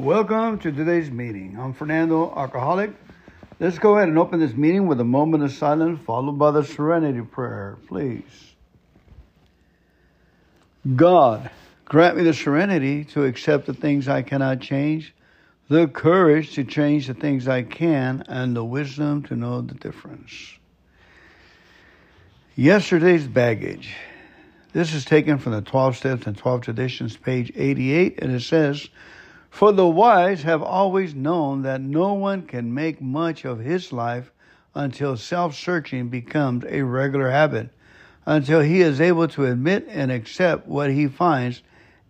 Welcome to today's meeting. I'm Fernando, alcoholic. Let's go ahead and open this meeting with a moment of silence followed by the serenity prayer, please. God, grant me the serenity to accept the things I cannot change, the courage to change the things I can, and the wisdom to know the difference. Yesterday's baggage. This is taken from the 12 Steps and 12 Traditions, page 88, and it says, For the wise have always known that no one can make much of his life until self searching becomes a regular habit, until he is able to admit and accept what he finds,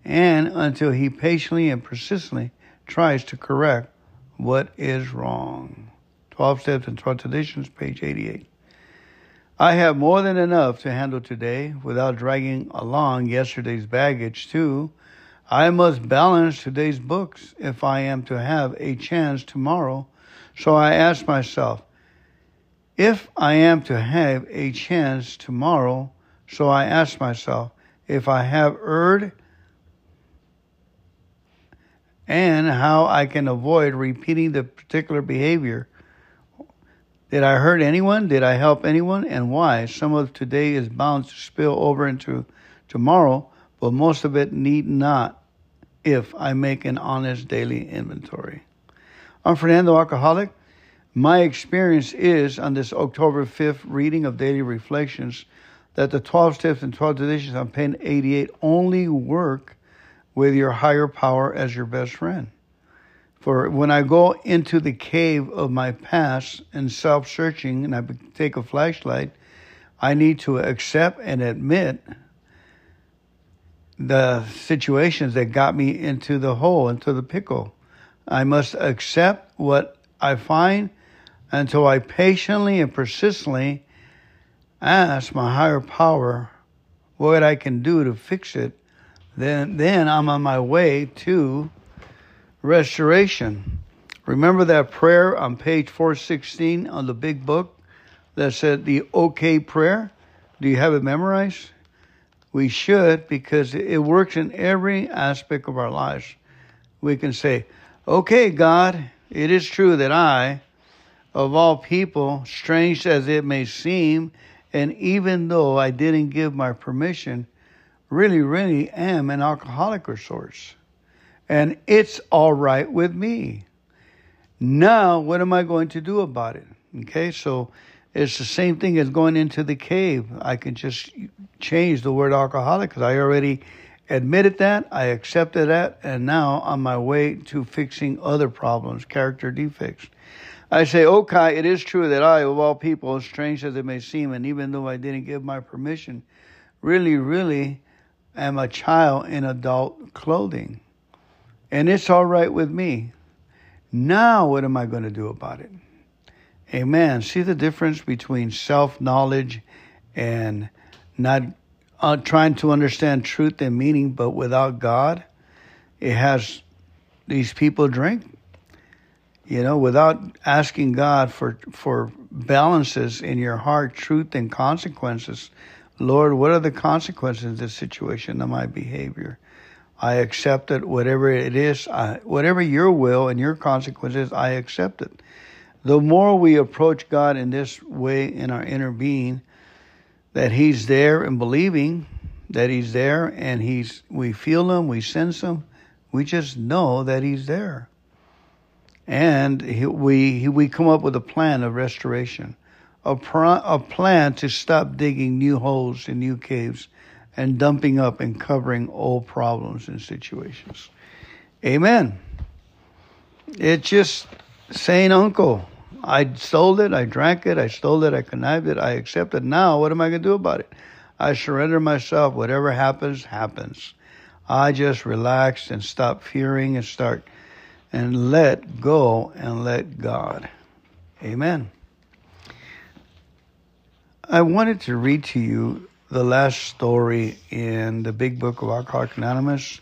and until he patiently and persistently tries to correct what is wrong. 12 Steps and 12 Traditions, page 88. I have more than enough to handle today without dragging along yesterday's baggage, too. I must balance today's books if I am to have a chance tomorrow. So I ask myself, if I am to have a chance tomorrow, so I ask myself, if I have erred and how I can avoid repeating the particular behavior did I hurt anyone? Did I help anyone? And why? Some of today is bound to spill over into tomorrow, but most of it need not if I make an honest daily inventory. I'm Fernando Alcoholic. My experience is on this October 5th reading of Daily Reflections that the 12 steps and 12 traditions on page 88 only work with your higher power as your best friend. For when I go into the cave of my past and self searching and I take a flashlight, I need to accept and admit the situations that got me into the hole, into the pickle. I must accept what I find until I patiently and persistently ask my higher power what I can do to fix it. Then, then I'm on my way to restoration. Remember that prayer on page 416 on the big book that said the okay prayer? Do you have it memorized? We should because it works in every aspect of our lives. We can say, okay, God, it is true that I, of all people, strange as it may seem, and even though I didn't give my permission, really, really am an alcoholic resource. and it's all right with me. Now, what am I going to do about it? Okay, so it's the same thing as going into the cave. I can just change the word alcoholic because I already admitted that, I accepted that, and now on my way to fixing other problems, character defects. I say, oh, okay, it is true that I, of all people, as strange as it may seem, and even though I didn't give my permission, really, really am a child in adult clothing and it's all right with me. Now, what am I going to do about it? Amen. See the difference between self knowledge and not uh, trying to understand truth and meaning, but without God? It has these people drink. You know, without asking God for for balances in your heart, truth and consequences. Lord, what are the consequences of this situation of my behavior? I accept it, whatever it is, I, whatever your will and your consequences, I accept it. The more we approach God in this way in our inner being, that He's there and believing that He's there and He's, we feel Him, we sense Him, we just know that He's there. And he, we, we come up with a plan of restoration, a, a plan to stop digging new holes in new caves and dumping up and covering old problems and situations. Amen. It's just saying, Uncle, I stole it, I drank it, I stole it, I connived it, I accept it. Now, what am I going to do about it? I surrender myself. Whatever happens, happens. I just relax and stop fearing and start and let go and let God. Amen. I wanted to read to you the last story in the big book of Alcoholics Anonymous,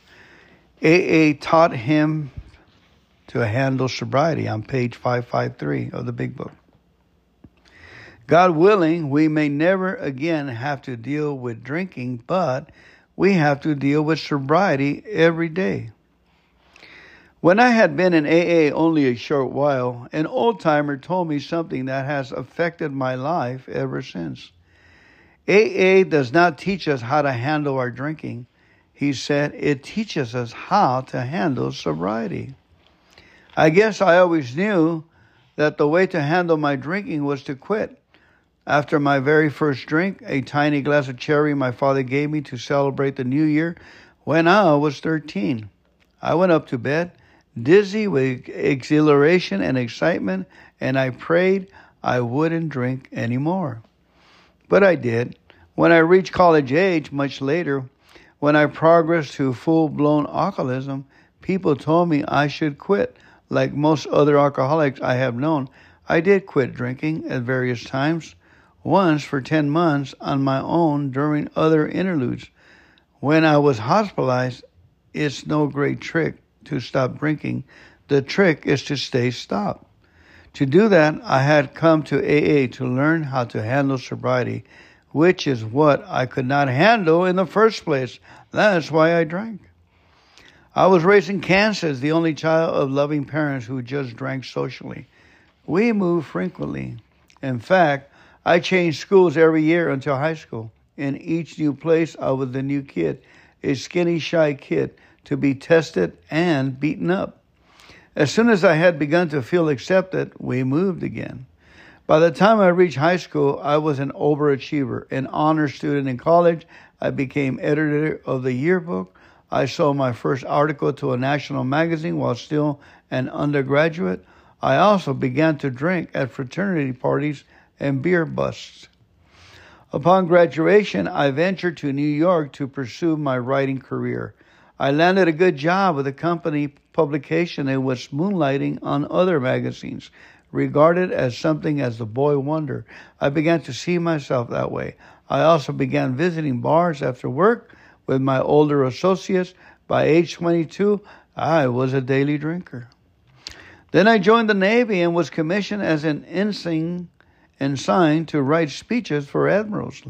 AA taught him to handle sobriety on page 553 of the big book. God willing, we may never again have to deal with drinking, but we have to deal with sobriety every day. When I had been in AA only a short while, an old timer told me something that has affected my life ever since. AA does not teach us how to handle our drinking. He said it teaches us how to handle sobriety. I guess I always knew that the way to handle my drinking was to quit. After my very first drink, a tiny glass of cherry my father gave me to celebrate the new year when I was 13, I went up to bed dizzy with exhilaration and excitement, and I prayed I wouldn't drink anymore. But I did. When I reached college age, much later, when I progressed to full blown alcoholism, people told me I should quit. Like most other alcoholics I have known, I did quit drinking at various times, once for 10 months on my own during other interludes. When I was hospitalized, it's no great trick to stop drinking. The trick is to stay stopped. To do that, I had come to AA to learn how to handle sobriety, which is what I could not handle in the first place. That's why I drank. I was raised in Kansas, the only child of loving parents who just drank socially. We moved frequently. In fact, I changed schools every year until high school. In each new place, I was the new kid, a skinny, shy kid to be tested and beaten up. As soon as I had begun to feel accepted, we moved again. By the time I reached high school, I was an overachiever, an honor student in college. I became editor of the yearbook. I sold my first article to a national magazine while still an undergraduate. I also began to drink at fraternity parties and beer busts. Upon graduation, I ventured to New York to pursue my writing career. I landed a good job with a company publication and was moonlighting on other magazines, regarded as something as the boy wonder. I began to see myself that way. I also began visiting bars after work with my older associates. By age 22, I was a daily drinker. Then I joined the Navy and was commissioned as an ensign ensign to write speeches for admirals.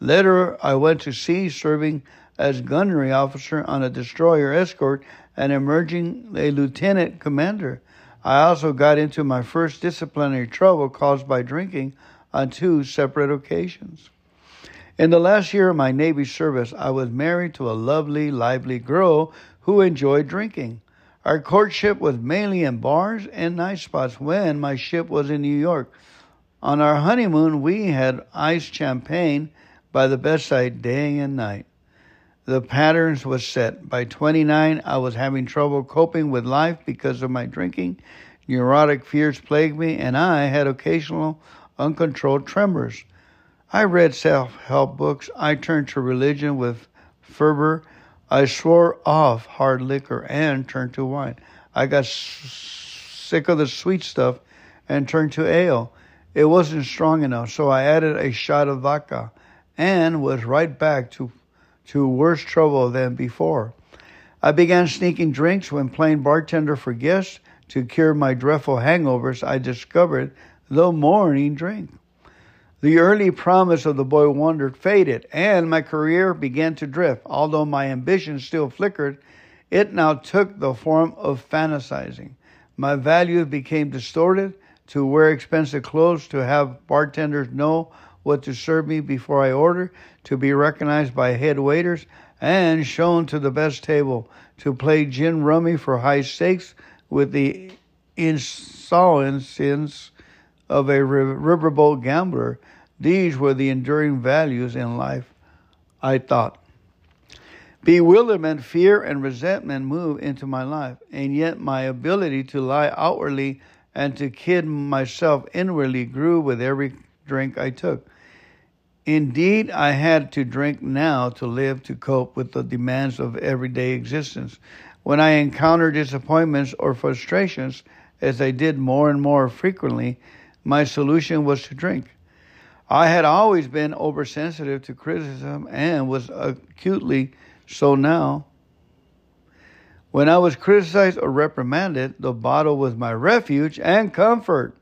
Later, I went to sea serving as gunnery officer on a destroyer escort and emerging a lieutenant commander. I also got into my first disciplinary trouble caused by drinking on two separate occasions. In the last year of my Navy service, I was married to a lovely, lively girl who enjoyed drinking. Our courtship was mainly in bars and night spots when my ship was in New York. On our honeymoon, we had iced champagne by the bedside day and night the patterns was set. By 29, I was having trouble coping with life because of my drinking. Neurotic fears plagued me, and I had occasional uncontrolled tremors. I read self help books. I turned to religion with fervor. I swore off hard liquor and turned to wine. I got sick of the sweet stuff and turned to ale. It wasn't strong enough, so I added a shot of vodka and was right back to to worse trouble than before. I began sneaking drinks when playing bartender for guests to cure my dreadful hangovers. I discovered the morning drink. The early promise of the boy wonder faded, and my career began to drift. Although my ambition still flickered, it now took the form of fantasizing. My values became distorted to wear expensive clothes, to have bartenders know what to serve me before I order, to be recognized by head waiters, and shown to the best table, to play gin rummy for high stakes with the insolence of a riverboat gambler. These were the enduring values in life, I thought. Bewilderment, fear, and resentment moved into my life, and yet my ability to lie outwardly and to kid myself inwardly grew with every drink I took. Indeed, I had to drink now to live to cope with the demands of everyday existence. When I encountered disappointments or frustrations, as I did more and more frequently, my solution was to drink. I had always been oversensitive to criticism and was acutely so now. When I was criticized or reprimanded, the bottle was my refuge and comfort.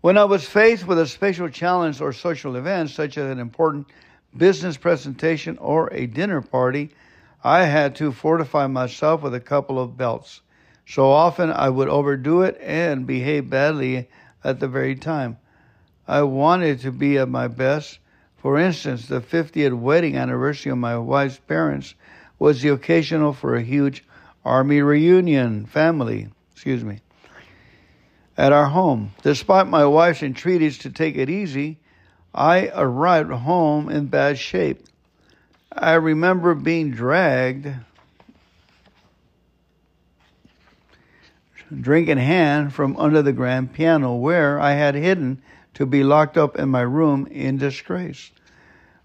When I was faced with a special challenge or social event, such as an important business presentation or a dinner party, I had to fortify myself with a couple of belts. So often I would overdo it and behave badly at the very time. I wanted to be at my best. For instance, the 50th wedding anniversary of my wife's parents was the occasion for a huge army reunion family, excuse me, at our home. Despite my wife's entreaties to take it easy, I arrived home in bad shape. I remember being dragged, drink in hand, from under the grand piano where I had hidden to be locked up in my room in disgrace.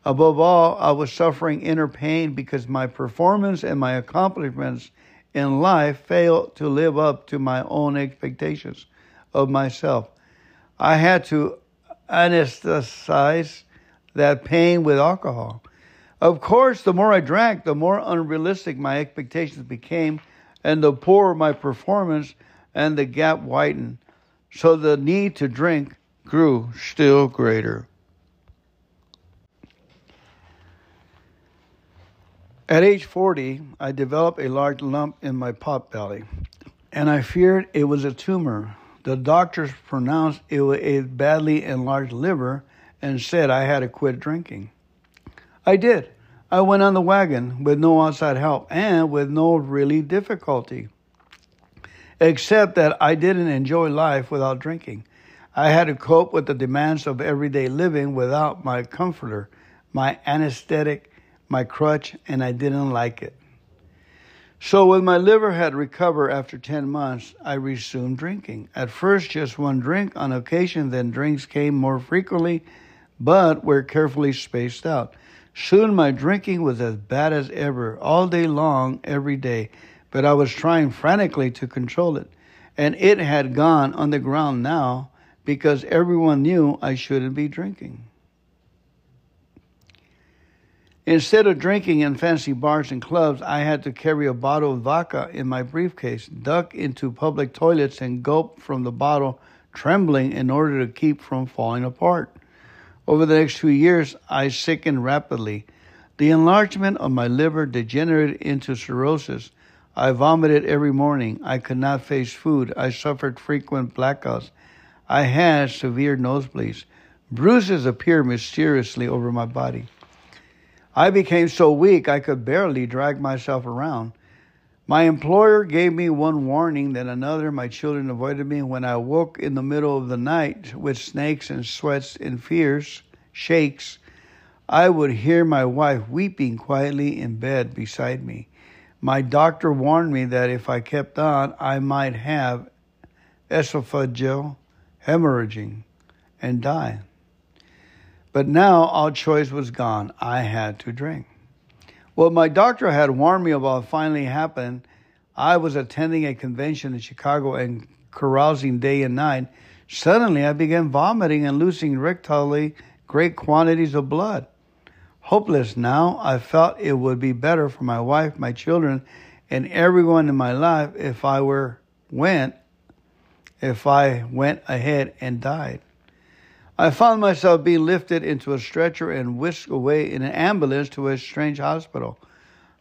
Above all, I was suffering inner pain because my performance and my accomplishments in life failed to live up to my own expectations of myself. I had to anesthetize that pain with alcohol. Of course, the more I drank, the more unrealistic my expectations became, and the poorer my performance, and the gap widened. So the need to drink grew still greater. At age 40, I developed a large lump in my pot belly, and I feared it was a tumor. The doctors pronounced it was a badly enlarged liver and said I had to quit drinking. I did. I went on the wagon with no outside help and with no really difficulty, except that I didn't enjoy life without drinking. I had to cope with the demands of everyday living without my comforter, my anesthetic, my crutch, and I didn't like it. So, when my liver had recovered after 10 months, I resumed drinking. At first, just one drink on occasion, then drinks came more frequently, but were carefully spaced out. Soon, my drinking was as bad as ever, all day long, every day, but I was trying frantically to control it. And it had gone on the ground now because everyone knew I shouldn't be drinking. Instead of drinking in fancy bars and clubs, I had to carry a bottle of vodka in my briefcase, duck into public toilets, and gulp from the bottle, trembling in order to keep from falling apart. Over the next few years, I sickened rapidly. The enlargement of my liver degenerated into cirrhosis. I vomited every morning. I could not face food. I suffered frequent blackouts. I had severe nosebleeds. Bruises appeared mysteriously over my body. I became so weak I could barely drag myself around. My employer gave me one warning, then another. My children avoided me. When I woke in the middle of the night with snakes and sweats and fears, shakes, I would hear my wife weeping quietly in bed beside me. My doctor warned me that if I kept on, I might have esophageal hemorrhaging, and die. But now all choice was gone. I had to drink. What my doctor had warned me about finally happened. I was attending a convention in Chicago and carousing day and night. Suddenly, I began vomiting and losing rectally great quantities of blood. Hopeless now, I felt it would be better for my wife, my children, and everyone in my life if I were went if I went ahead and died. I found myself being lifted into a stretcher and whisked away in an ambulance to a strange hospital.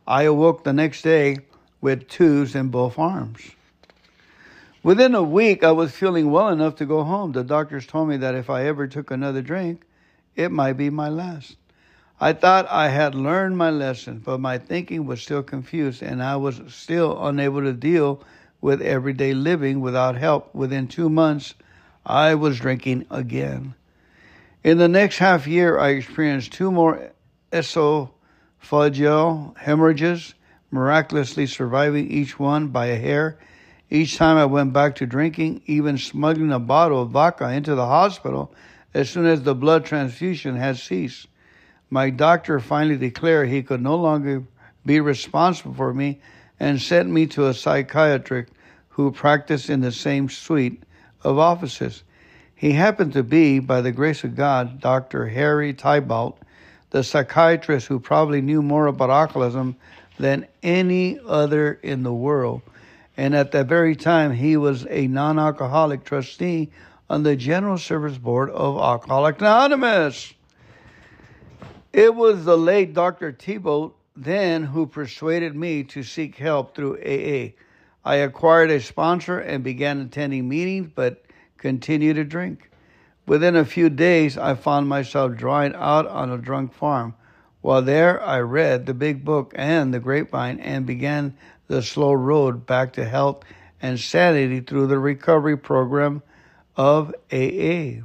I awoke the next day with tubes in both arms. Within a week, I was feeling well enough to go home. The doctors told me that if I ever took another drink, it might be my last. I thought I had learned my lesson, but my thinking was still confused and I was still unable to deal with everyday living without help. Within two months, I was drinking again. In the next half year, I experienced two more esophageal hemorrhages, miraculously surviving each one by a hair. Each time I went back to drinking, even smuggling a bottle of vodka into the hospital as soon as the blood transfusion had ceased. My doctor finally declared he could no longer be responsible for me and sent me to a psychiatrist who practiced in the same suite of offices. He happened to be, by the grace of God, Dr. Harry Tiebout, the psychiatrist who probably knew more about alcoholism than any other in the world. And at that very time, he was a non alcoholic trustee on the General Service Board of Alcoholics Anonymous. It was the late Dr. Tiebout then who persuaded me to seek help through AA. I acquired a sponsor and began attending meetings, but continued to drink. Within a few days, I found myself drawing out on a drunk farm. While there, I read the big book and the grapevine and began the slow road back to health and sanity through the recovery program of AA.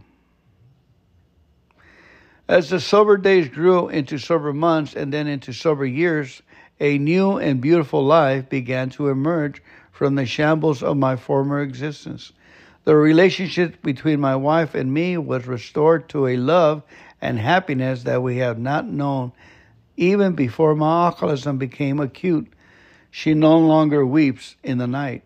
As the sober days grew into sober months and then into sober years, a new and beautiful life began to emerge from the shambles of my former existence. The relationship between my wife and me was restored to a love and happiness that we had not known even before my alcoholism became acute. She no longer weeps in the night.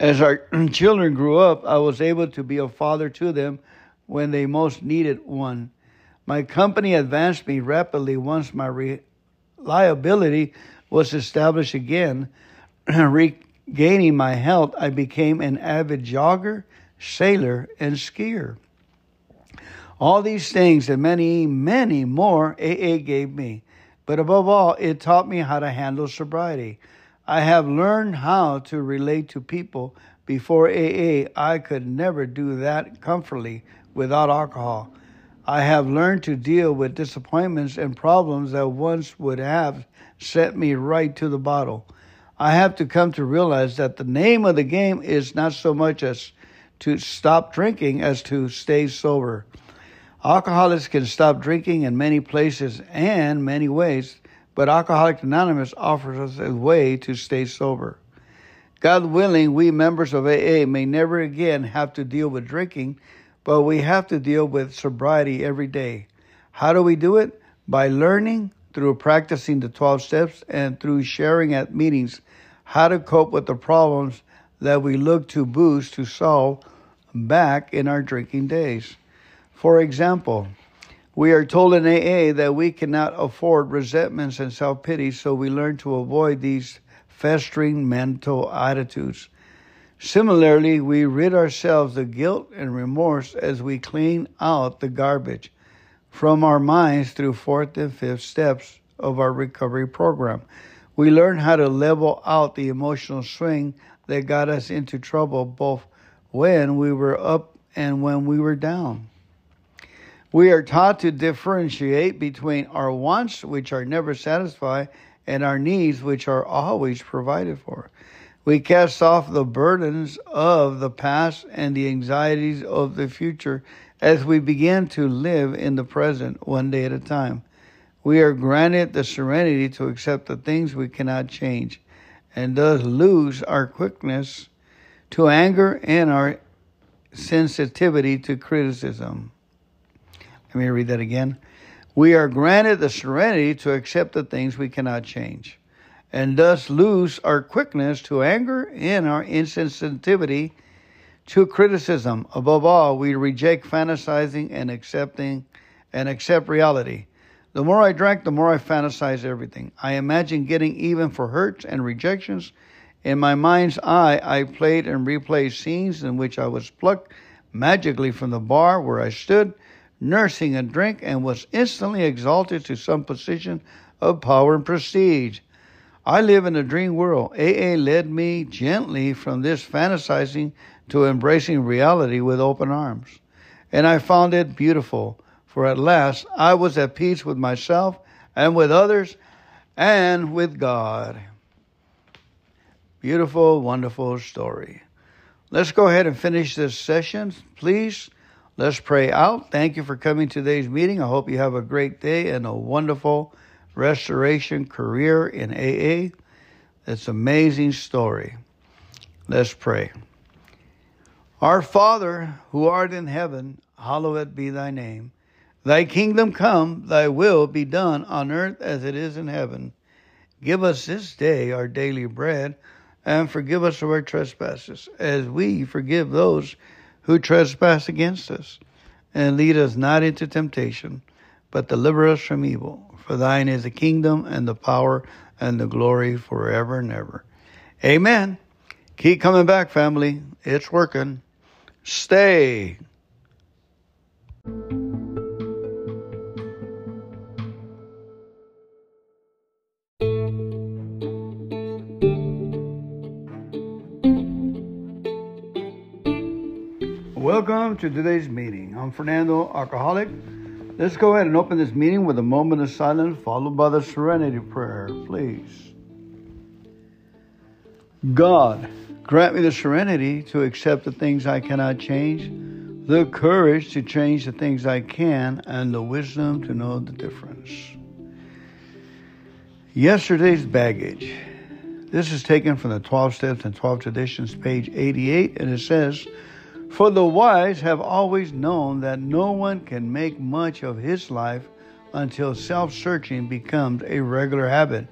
As our children grew up, I was able to be a father to them when they most needed one. My company advanced me rapidly once my reliability was established again. Regaining my health, I became an avid jogger, sailor, and skier. All these things and many, many more AA gave me. But above all, it taught me how to handle sobriety. I have learned how to relate to people. Before AA, I could never do that comfortably without alcohol. I have learned to deal with disappointments and problems that once would have sent me right to the bottle. I have to come to realize that the name of the game is not so much as to stop drinking as to stay sober. Alcoholics can stop drinking in many places and many ways but Alcoholics Anonymous offers us a way to stay sober. God willing, we members of AA may never again have to deal with drinking, but we have to deal with sobriety every day. How do we do it? By learning through practicing the 12 steps and through sharing at meetings how to cope with the problems that we look to boost to solve back in our drinking days. For example, we are told in AA that we cannot afford resentments and self pity, so we learn to avoid these festering mental attitudes. Similarly, we rid ourselves of guilt and remorse as we clean out the garbage from our minds through fourth and fifth steps of our recovery program. We learn how to level out the emotional swing that got us into trouble both when we were up and when we were down. We are taught to differentiate between our wants, which are never satisfied, and our needs, which are always provided for. We cast off the burdens of the past and the anxieties of the future as we begin to live in the present one day at a time. We are granted the serenity to accept the things we cannot change and thus lose our quickness to anger and our sensitivity to criticism. Let me read that again. We are granted the serenity to accept the things we cannot change, and thus lose our quickness to anger and our insensitivity to criticism. Above all, we reject fantasizing and accepting and accept reality. The more I drank, the more I fantasized everything. I imagined getting even for hurts and rejections. In my mind's eye, I played and replayed scenes in which I was plucked magically from the bar where I stood nursing a drink, and was instantly exalted to some position of power and prestige. I live in a dream world. AA led me gently from this fantasizing to embracing reality with open arms. And I found it beautiful, for at last I was at peace with myself and with others and with God. Beautiful, wonderful story. Let's go ahead and finish this session, please. Let's pray out. Thank you for coming to today's meeting. I hope you have a great day and a wonderful restoration career in AA. It's an amazing story. Let's pray. Our Father, who art in heaven, hallowed be thy name. Thy kingdom come, thy will be done on earth as it is in heaven. Give us this day our daily bread, and forgive us our trespasses, as we forgive those who trespass against us. And lead us not into temptation, but deliver us from evil. For thine is the kingdom and the power and the glory forever and ever. Amen. Keep coming back, family. It's working. Stay. Welcome to today's meeting. I'm Fernando, alcoholic, Let's go ahead and open this meeting with a moment of silence followed by the serenity prayer, please. God, grant me the serenity to accept the things I cannot change, the courage to change the things I can, and the wisdom to know the difference. Yesterday's baggage. This is taken from the 12 Steps and 12 Traditions, page 88, and it says, For the wise have always known that no one can make much of his life until self searching becomes a regular habit,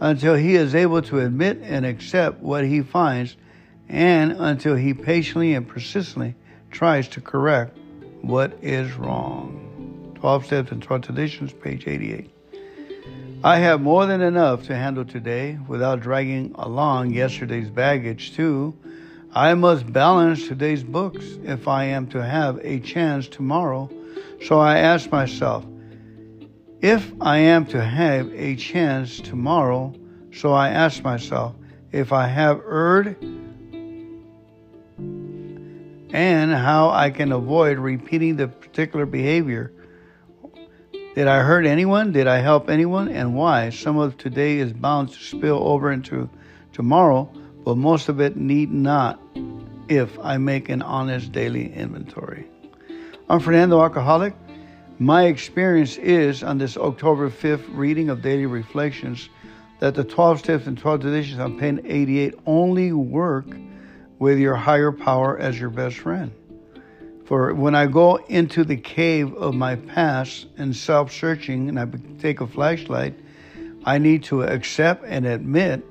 until he is able to admit and accept what he finds, and until he patiently and persistently tries to correct what is wrong. 12 Steps and 12 Traditions, page 88. I have more than enough to handle today without dragging along yesterday's baggage, too. I must balance today's books if I am to have a chance tomorrow. So I ask myself, if I am to have a chance tomorrow, so I ask myself, if I have erred and how I can avoid repeating the particular behavior did I hurt anyone? Did I help anyone? And why? Some of today is bound to spill over into tomorrow, but most of it need not if I make an honest daily inventory. I'm Fernando Alcoholic. My experience is on this October 5th reading of Daily Reflections that the 12 steps and 12 traditions on page 88 only work with your higher power as your best friend. For when I go into the cave of my past and self searching and I take a flashlight, I need to accept and admit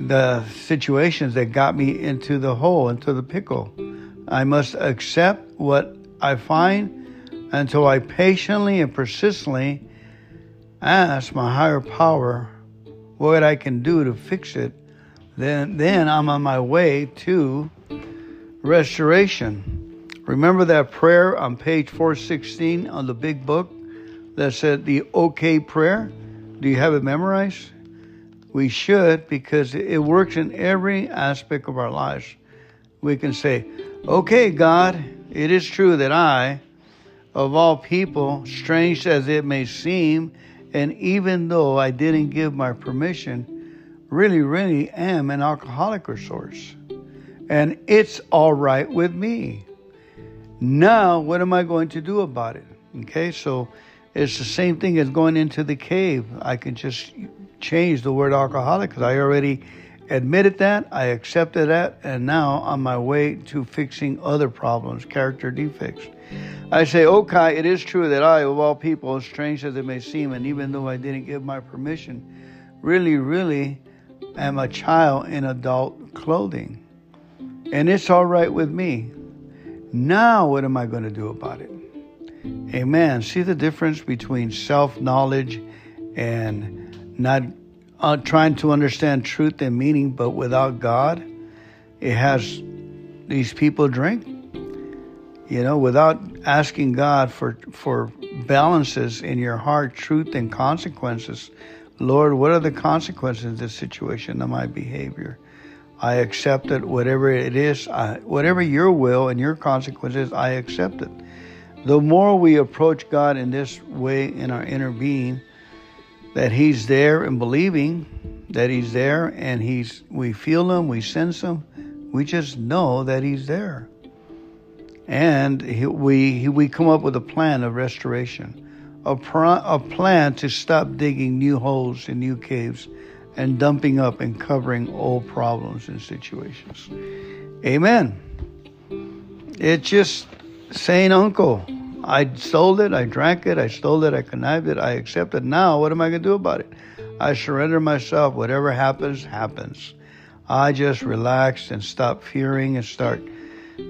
the situations that got me into the hole, into the pickle. I must accept what I find until I patiently and persistently ask my higher power what I can do to fix it. Then, then I'm on my way to restoration. Remember that prayer on page 416 on the big book that said the okay prayer? Do you have it memorized? We should because it works in every aspect of our lives. We can say, Okay, God, it is true that I, of all people, strange as it may seem, and even though I didn't give my permission, really, really am an alcoholic sorts and it's all right with me. Now, what am I going to do about it? Okay, so it's the same thing as going into the cave. I can just change the word alcoholic because I already admitted that, I accepted that, and now on my way to fixing other problems, character defects. I say, okay, it is true that I, of all people, strange as it may seem, and even though I didn't give my permission, really, really am a child in adult clothing and it's all right with me. Now, what am I going to do about it? Amen. See the difference between self knowledge and not uh, trying to understand truth and meaning, but without God? It has these people drink, you know, without asking God for, for balances in your heart, truth and consequences. Lord, what are the consequences of this situation of my behavior? I accept it, whatever it is, I, whatever your will and your consequences, I accept it. The more we approach God in this way in our inner being, that He's there and believing that He's there and He's, we feel Him, we sense Him, we just know that He's there. And he, we, he, we come up with a plan of restoration, a, a plan to stop digging new holes in new caves and dumping up and covering old problems and situations. Amen. It's just saying, Uncle, I sold it, I drank it, I stole it, I connived it, I accept it. Now, what am I going to do about it? I surrender myself. Whatever happens, happens. I just relax and stop fearing and start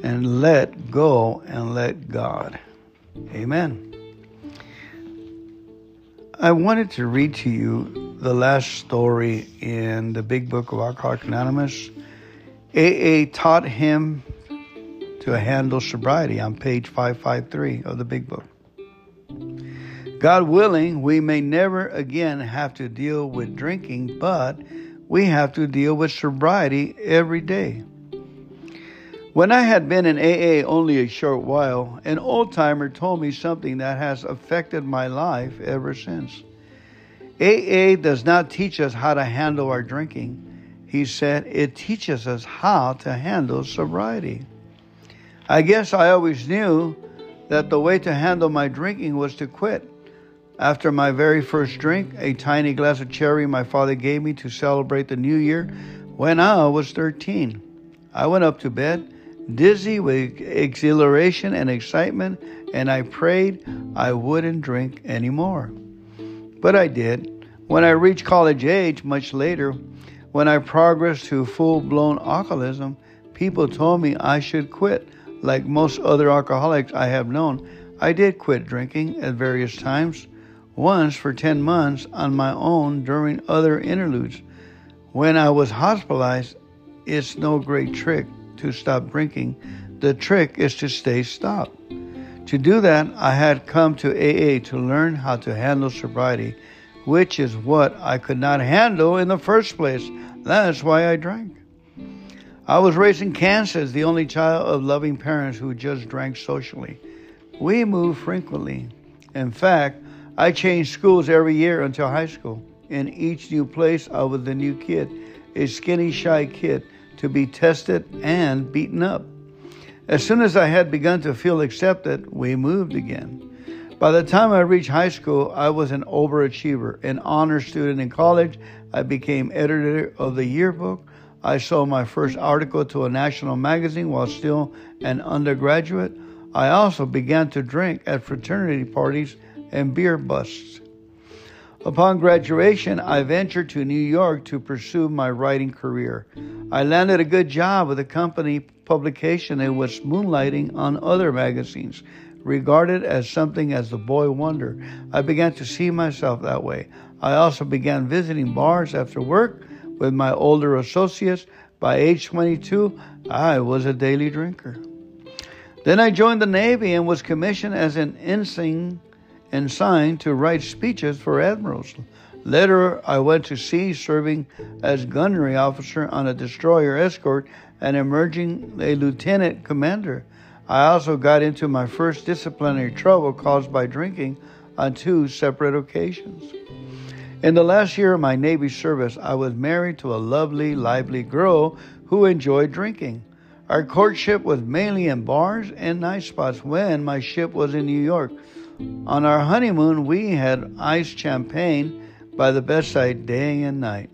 and let go and let God. Amen. I wanted to read to you the last story in the big book of Alcoholics Anonymous. AA taught him to handle sobriety on page 553 of the big book. God willing, we may never again have to deal with drinking, but we have to deal with sobriety every day. When I had been in AA only a short while, an old timer told me something that has affected my life ever since. AA does not teach us how to handle our drinking. He said it teaches us how to handle sobriety. I guess I always knew that the way to handle my drinking was to quit. After my very first drink, a tiny glass of cherry my father gave me to celebrate the new year when I was 13, I went up to bed dizzy with exhilaration and excitement, and I prayed I wouldn't drink anymore. But I did. When I reached college age, much later, when I progressed to full blown alcoholism, people told me I should quit. Like most other alcoholics I have known, I did quit drinking at various times, once for 10 months on my own during other interludes. When I was hospitalized, it's no great trick to stop drinking. The trick is to stay stopped. To do that, I had come to AA to learn how to handle sobriety, which is what I could not handle in the first place. That's why I drank. I was raised in Kansas, the only child of loving parents who just drank socially. We moved frequently. In fact, I changed schools every year until high school. In each new place, I was the new kid, a skinny, shy kid to be tested and beaten up. As soon as I had begun to feel accepted, we moved again. By the time I reached high school, I was an overachiever, an honor student in college. I became editor of the yearbook. I sold my first article to a national magazine while still an undergraduate. I also began to drink at fraternity parties and beer busts. Upon graduation, I ventured to New York to pursue my writing career. I landed a good job with a company publication and was moonlighting on other magazines, regarded as something as the boy wonder. I began to see myself that way. I also began visiting bars after work with my older associates. By age 22, I was a daily drinker. Then I joined the Navy and was commissioned as an ensign and signed to write speeches for admirals. Later, I went to sea serving as gunnery officer on a destroyer escort and emerging a lieutenant commander. I also got into my first disciplinary trouble caused by drinking on two separate occasions. In the last year of my Navy service, I was married to a lovely, lively girl who enjoyed drinking. Our courtship was mainly in bars and night spots when my ship was in New York. On our honeymoon, we had iced champagne by the bedside day and night.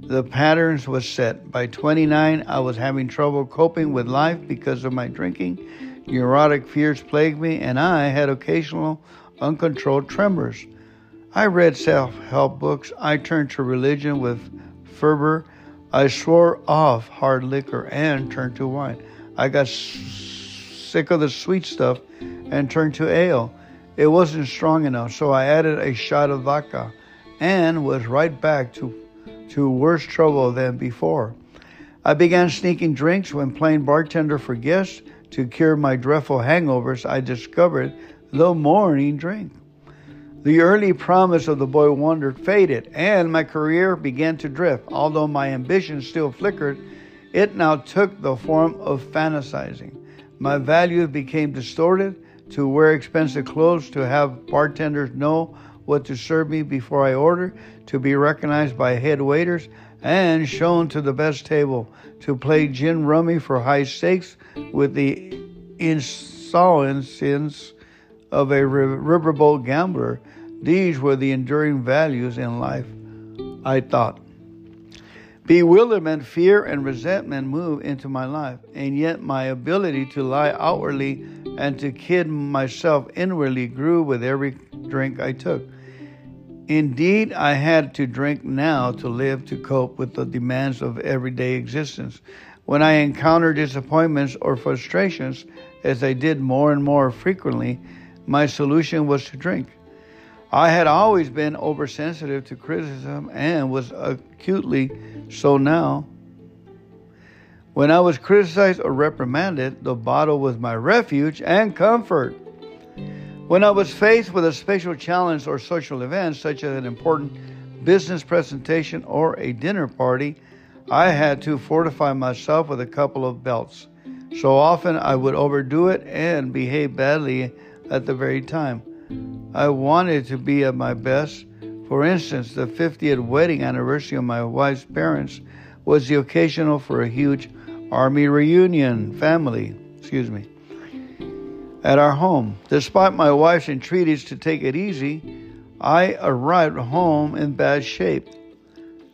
The patterns was set. By 29, I was having trouble coping with life because of my drinking. Neurotic fears plagued me, and I had occasional uncontrolled tremors. I read self help books. I turned to religion with fervor. I swore off hard liquor and turned to wine. I got sick of the sweet stuff and turned to ale. It wasn't strong enough, so I added a shot of vodka and was right back to, to worse trouble than before. I began sneaking drinks when playing bartender for guests to cure my dreadful hangovers. I discovered the morning drink. The early promise of the boy wonder faded, and my career began to drift. Although my ambition still flickered, it now took the form of fantasizing. My values became distorted, to wear expensive clothes, to have bartenders know what to serve me before I order, to be recognized by head waiters, and shown to the best table, to play gin rummy for high stakes with the insolence of a riverboat gambler. These were the enduring values in life, I thought. Bewilderment, fear, and resentment move into my life, and yet my ability to lie outwardly and to kid myself inwardly grew with every drink I took. Indeed, I had to drink now to live to cope with the demands of everyday existence. When I encountered disappointments or frustrations, as I did more and more frequently, my solution was to drink. I had always been oversensitive to criticism and was acutely so now. When I was criticized or reprimanded, the bottle was my refuge and comfort. When I was faced with a special challenge or social event, such as an important business presentation or a dinner party, I had to fortify myself with a couple of belts. So often I would overdo it and behave badly at the very time. I wanted to be at my best. For instance, the 50th wedding anniversary of my wife's parents was the occasion for a huge army reunion family, excuse me, at our home. Despite my wife's entreaties to take it easy, I arrived home in bad shape.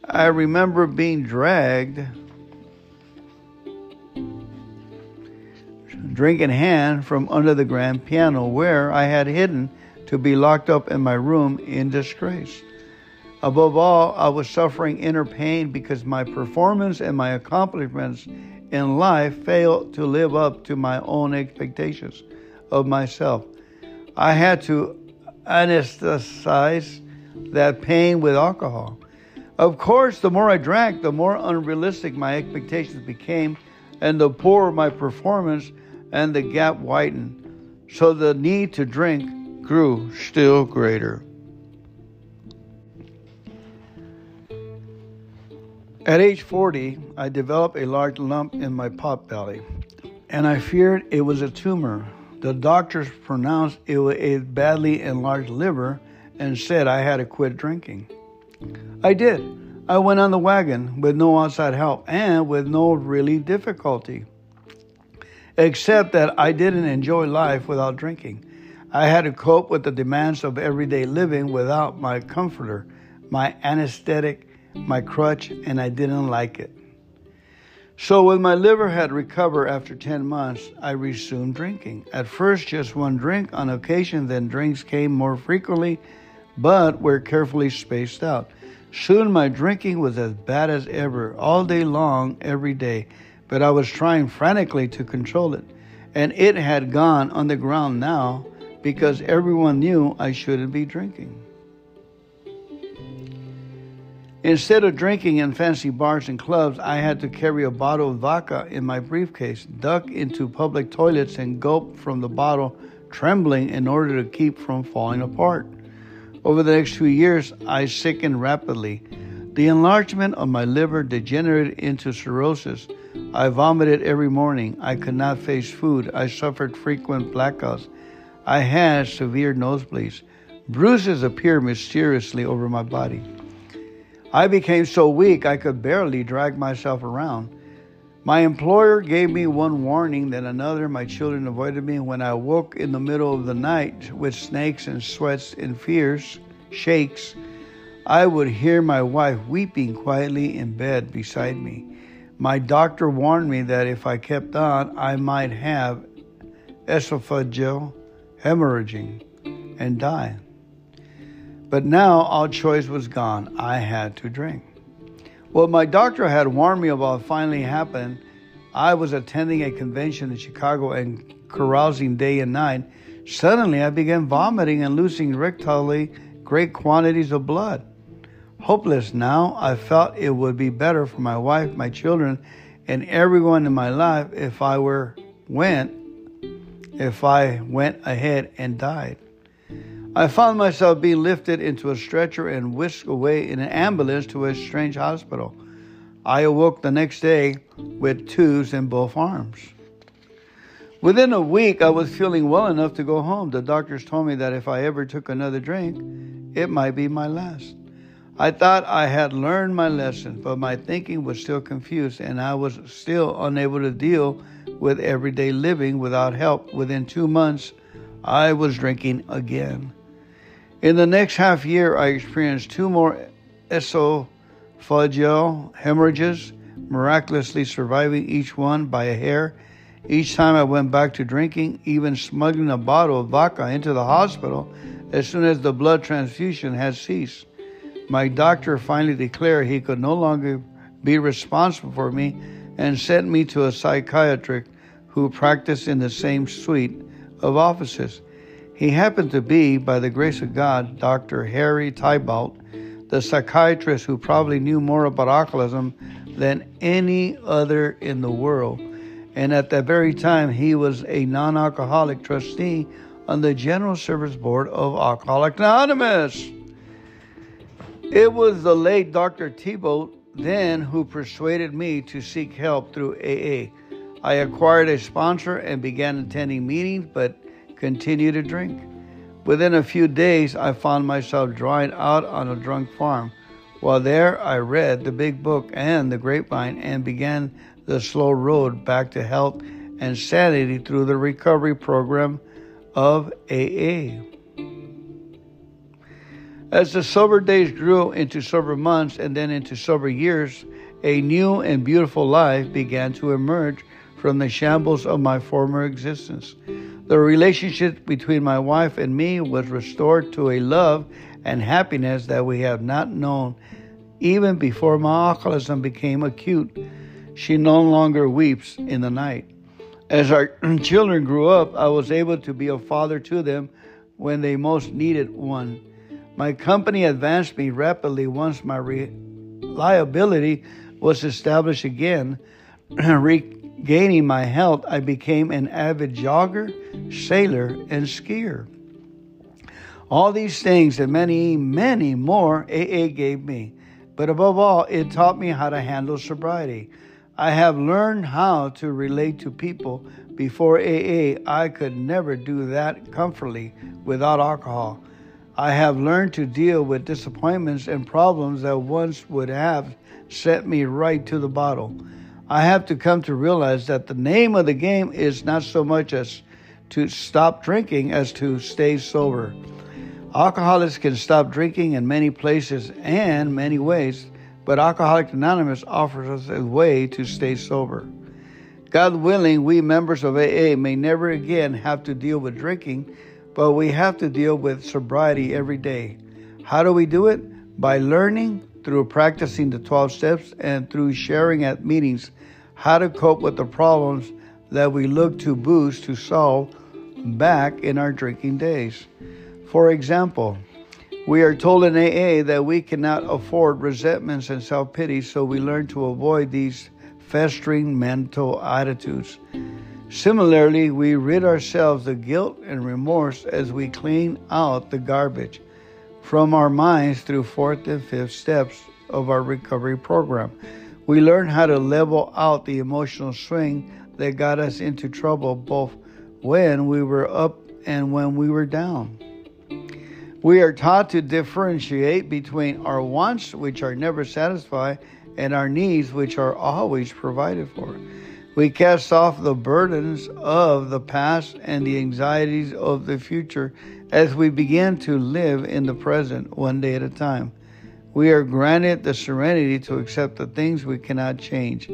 I remember being dragged, drink in hand, from under the grand piano where I had hidden to be locked up in my room in disgrace. Above all, I was suffering inner pain because my performance and my accomplishments in life failed to live up to my own expectations of myself. I had to anesthetize that pain with alcohol. Of course, the more I drank, the more unrealistic my expectations became, and the poorer my performance, and the gap widened. So the need to drink grew still greater. At age 40, I developed a large lump in my pot belly, and I feared it was a tumor. The doctors pronounced it was a badly enlarged liver and said I had to quit drinking. I did. I went on the wagon with no outside help and with no really difficulty, except that I didn't enjoy life without drinking. I had to cope with the demands of everyday living without my comforter, my anesthetic, my crutch, and I didn't like it. So, when my liver had recovered after 10 months, I resumed drinking. At first, just one drink on occasion, then drinks came more frequently but were carefully spaced out. Soon my drinking was as bad as ever, all day long, every day, but I was trying frantically to control it. And it had gone on the ground now because everyone knew I shouldn't be drinking. Instead of drinking in fancy bars and clubs, I had to carry a bottle of vodka in my briefcase, duck into public toilets, and gulp from the bottle, trembling in order to keep from falling apart. Over the next two years, I sickened rapidly. The enlargement of my liver degenerated into cirrhosis. I vomited every morning. I could not face food. I suffered frequent blackouts. I had severe nosebleeds. Bruises appeared mysteriously over my body. I became so weak I could barely drag myself around. My employer gave me one warning, then another. My children avoided me. When I woke in the middle of the night with snakes and sweats and fears, shakes, I would hear my wife weeping quietly in bed beside me. My doctor warned me that if I kept on, I might have esophageal hemorrhaging and die. But now all choice was gone. I had to drink. What my doctor had warned me about finally happened. I was attending a convention in Chicago and carousing day and night. Suddenly, I began vomiting and losing rectally great quantities of blood. Hopeless now, I felt it would be better for my wife, my children, and everyone in my life if I were went if I went ahead and died. I found myself being lifted into a stretcher and whisked away in an ambulance to a strange hospital. I awoke the next day with tubes in both arms. Within a week, I was feeling well enough to go home. The doctors told me that if I ever took another drink, it might be my last. I thought I had learned my lesson, but my thinking was still confused, and I was still unable to deal with everyday living without help. Within two months, I was drinking again. In the next half year, I experienced two more esophageal hemorrhages, miraculously surviving each one by a hair. Each time I went back to drinking, even smuggling a bottle of vodka into the hospital as soon as the blood transfusion had ceased. My doctor finally declared he could no longer be responsible for me and sent me to a psychiatrist who practiced in the same suite of offices. He happened to be, by the grace of God, Dr. Harry Tiebout, the psychiatrist who probably knew more about alcoholism than any other in the world. And at that very time, he was a non alcoholic trustee on the General Service Board of Alcoholics Anonymous. It was the late Dr. Tiebout then who persuaded me to seek help through AA. I acquired a sponsor and began attending meetings, but continued to drink. Within a few days, I found myself drawing out on a drunk farm. While there, I read the big book and the grapevine and began the slow road back to health and sanity through the recovery program of AA. As the sober days grew into sober months and then into sober years, a new and beautiful life began to emerge from the shambles of my former existence. The relationship between my wife and me was restored to a love and happiness that we have not known even before my alcoholism became acute. She no longer weeps in the night. As our children grew up, I was able to be a father to them when they most needed one. My company advanced me rapidly once my reliability was established again. Regaining my health, I became an avid jogger, sailor, and skier. All these things and many, many more AA gave me. But above all, it taught me how to handle sobriety. I have learned how to relate to people. Before AA, I could never do that comfortably without alcohol. I have learned to deal with disappointments and problems that once would have set me right to the bottle. I have to come to realize that the name of the game is not so much as to stop drinking as to stay sober. Alcoholics can stop drinking in many places and many ways, but Alcoholics Anonymous offers us a way to stay sober. God willing, we members of AA may never again have to deal with drinking but we have to deal with sobriety every day. How do we do it? By learning through practicing the 12 steps and through sharing at meetings how to cope with the problems that we look to booze to solve back in our drinking days. For example, we are told in AA that we cannot afford resentments and self pity, so we learn to avoid these festering mental attitudes. Similarly, we rid ourselves of guilt and remorse as we clean out the garbage from our minds through fourth and fifth steps of our recovery program. We learn how to level out the emotional swing that got us into trouble both when we were up and when we were down. We are taught to differentiate between our wants, which are never satisfied, and our needs, which are always provided for. We cast off the burdens of the past and the anxieties of the future as we begin to live in the present one day at a time. We are granted the serenity to accept the things we cannot change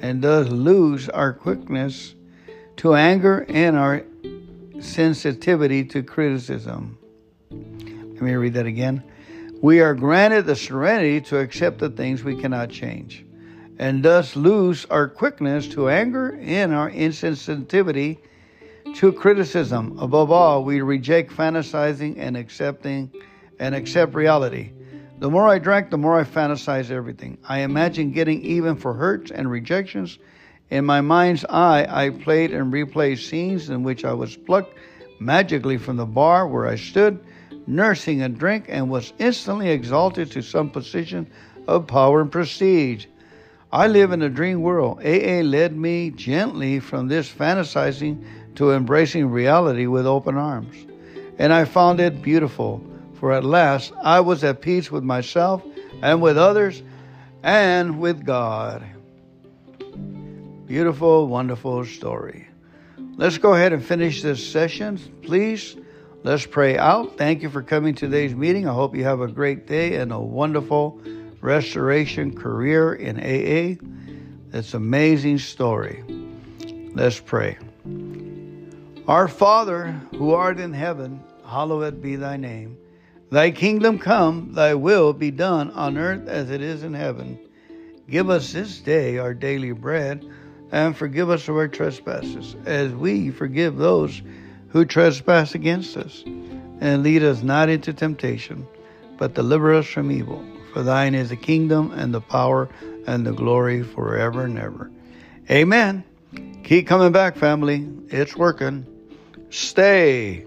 and thus lose our quickness to anger and our sensitivity to criticism. Let me read that again. We are granted the serenity to accept the things we cannot change and thus lose our quickness to anger and our insensitivity to criticism. Above all, we reject fantasizing and accepting and accept reality. The more I drank, the more I fantasized everything. I imagined getting even for hurts and rejections. In my mind's eye, I played and replayed scenes in which I was plucked magically from the bar where I stood, nursing a drink, and was instantly exalted to some position of power and prestige. I live in a dream world. AA led me gently from this fantasizing to embracing reality with open arms. And I found it beautiful, for at last I was at peace with myself and with others and with God. Beautiful, wonderful story. Let's go ahead and finish this session, please. Let's pray out. Thank you for coming to today's meeting. I hope you have a great day and a wonderful restoration career in AA. An amazing story. Let's pray. Our Father, who art in heaven, hallowed be thy name. Thy kingdom come, thy will be done on earth as it is in heaven. Give us this day our daily bread, and forgive us our trespasses, as we forgive those who trespass against us. And lead us not into temptation, but deliver us from evil. For thine is the kingdom and the power and the glory forever and ever. Amen. Keep coming back, family. It's working. Stay